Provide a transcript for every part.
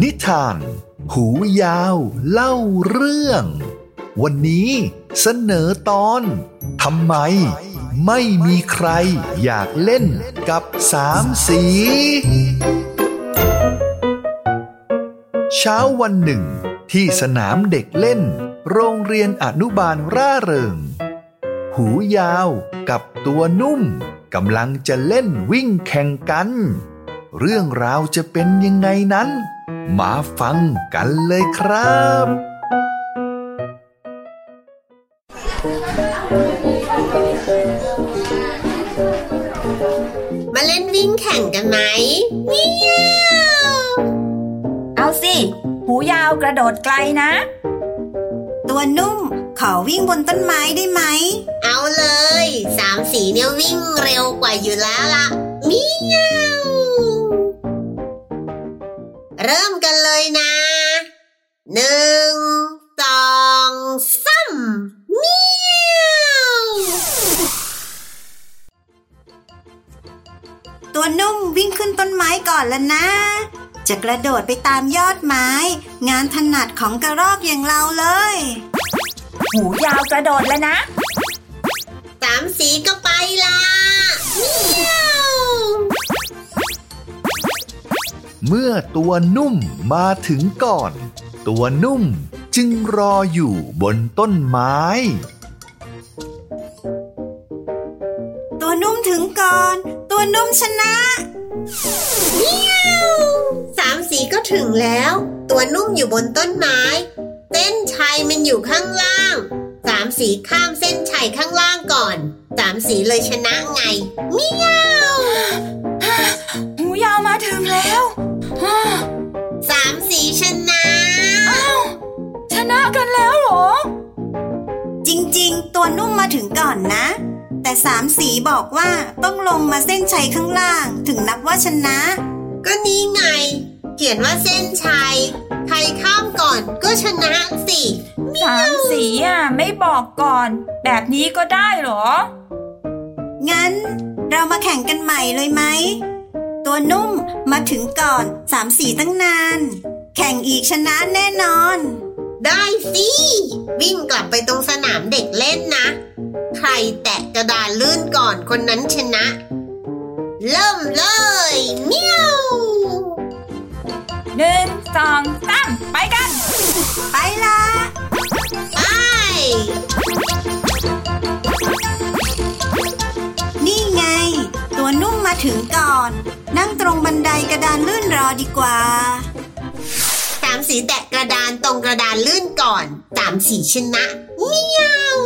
นิทาน หูยาวเล่าเรื่อง วันนี้เสนอตอนทำไม ไม่มีใครอยากเล่นกับสามสี เช้าวันหนึ่ง ที่สนามเด็กเล่น โรงเรียนอนุบาลร่าเริง หูยาวกับตัวนุ่มกำลังจะเล่นวิ่งแข่งกัน เรื่องราวจะเป็นยังไงนั้น มาฟังกันเลยครับ มาเล่นวิ่งแข่งกันไหมเมียวเอาสิ หูยาวกระโดดไกลนะ ตัวนุ่มขอวิ่งบนต้นไม้ได้ไหม เอาเลย สามสีเนี่ยวิ่งเร็วกว่าอยู่แล้วล่ะเมียว ตัวนุ่มวิ่งขึ้นต้นไม้ก่อนแล้วนะ จะกระโดดไปตามยอดไม้ งานถนัดของกระรอกอย่างเราเลย หูยาวกระโดดแล้วนะ สามสีก็ไปละเมียวเมื่อตัวนุ่มมาถึงก่อน ตัวนุ่มจึงรออยู่บนต้นไม้ ตัวนุ่มถึงก่อน ตัวนุ่มชนะสามสีก็ถึงแล้ว ตัวนุ่มอยู่บนต้นไม้ เส้นชัยมันอยู่ข้างล่าง สามสีข้ามเส้นชัยข้างล่างก่อน สามสีเลยชนะไงเมียวหูยาวมาถึงแล้วอ้าสามสีชนะอ้าวชนะกันแล้วเหรอ จริง ๆ ตัวนุ่มมาถึงก่อนนะ แต่สามสีบอกว่าต้องลงมาเส้นชัยข้างล่าง ถึงนับว่าชนะ ก็นี่ไง เขียนว่าเส้นชัย ใครข้ามก่อนก็ชนะสิสามสีอะไม่บอกก่อน แบบนี้ก็ได้เหรอ งั้นเรามาแข่งกันใหม่เลยไหม ตัวนุ่มมาถึงก่อนสามสีตั้งนาน แข่งอีกชนะแน่นอน ได้สิ วิ่งกลับไปตรงสนามเด็กเล่นนะ ใครแตะกระดานลื่นก่อนคนนั้นชนะ เริ่มเลยเมียวหนึ่งสองสามไปกัน ไปละไป นี่ไง ตัวนุ่มมาถึงก่อน นั่งตรงบันไดกระดานลื่นรอดีกว่าสามสีแตะกระดานตรงกระดานลื่นก่อนสามสีชนะเมียว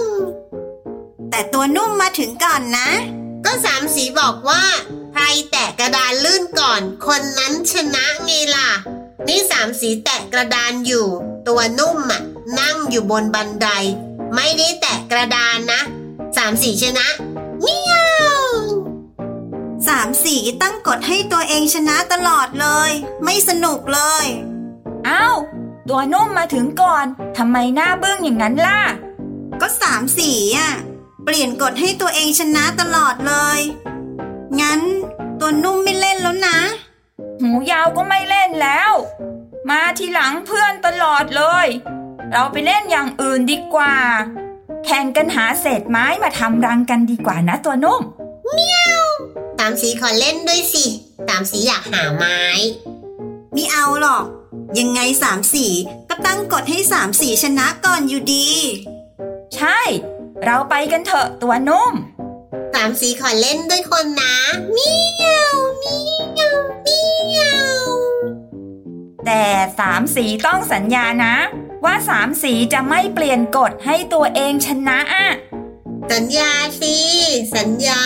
แต่ตัวนุ่มมาถึงก่อนนะ ก็สามสีบอกว่า ใครแตะกระดานลื่นก่อน คนนั้นชนะไงล่ะ นี่สามสีแตะกระดานอยู่ ตัวนุ่มอะนั่งอยู่บนบันได ไม่ได้แตะกระดานนะสามสีชนะเมียวสามสีตั้งกฎให้ตัวเองชนะตลอดเลย ไม่สนุกเลย อ้าว ตัวนุ่มมาถึงก่อนทำไมหน้าบึ้งอย่างนั้นล่ะ ก็สามสีอะ เปลี่ยนกฎให้ตัวเองชนะตลอดเลย งั้นตัวนุ่มไม่เล่นแล้วนะ หูยาวก็ไม่เล่นแล้ว มาทีหลังเพื่อนตลอดเลย เราไปเล่นอย่างอื่นดีกว่า แข่งกันหาเศษไม้มาทำรังกันดีกว่านะตัวนุ่มสามสีขอเล่นด้วยสิสามสีอยากหาไม้ ไม่เอาหรอก ยังไงสามสีก็ตั้งกฎให้สามสีชนะก่อนอยู่ดี ใช่ เราไปกันเถอะตัวนุ่ม สามสีขอเล่นด้วยคนนะเมียวเมียวเมียวแต่สามสีต้องสัญญานะ ว่าสามสีจะไม่เปลี่ยนกฎให้ตัวเองชนะอะสัญญาสิสัญญา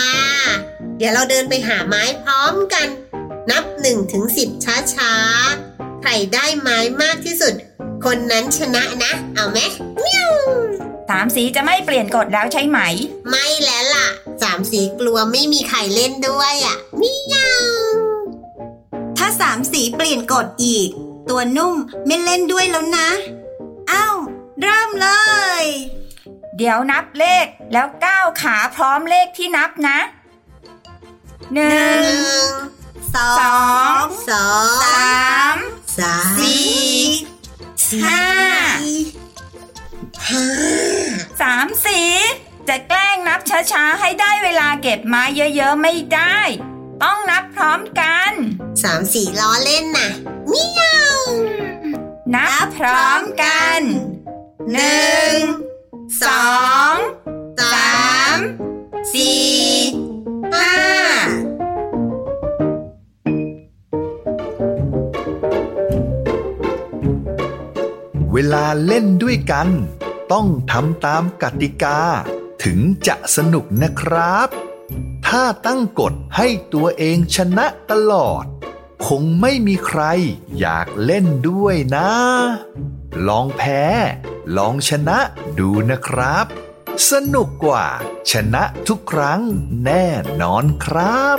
เดี๋ยวเราเดินไปหาไม้พร้อมกัน นับหนึ่งถึงสิบช้าๆใค รได้ไม้มากที่สุด คนนั้นชนะนะ เอาไหมเมียวสามสีจะไม่เปลี่ยนกฎแล้วใช่ไหม ไม่แล้วล่ะ สามสีกลัวไม่มีใครเล่นด้วยอะเมียวถ้าสามสีเปลี่ยนกฎอีก ตัวนุ่มไม่เล่นด้วยแล้วนะเอ้าเริ่มเลย เดี๋ยวนับเลขแล้วก้าวขาพร้อมเลขที่นับนะหนึ่หงนึ่งสอสองงสองสาม สามสี่ห้าห้าสามสีจะแกล้งนับช้าๆ ให้ได้เวลาเก็บไม้เยอะๆ ไม่ได้ ต้องนับพร้อมกันสามสี่ล้อเล่นน่ะเมียวนับพร้อมกันหนึ่งสองสามสี่ วลาเล่นด้วยกัน ต้องทำตามกติกา ถึงจะสนุกนะครับ ถ้าตั้งกฎให้ตัวเองชนะตลอด คงไม่มีใครอยากเล่นด้วยนะ ลองแพ้ ลองชนะดูนะครับ สนุกกว่า ชนะทุกครั้งแน่นอนครับ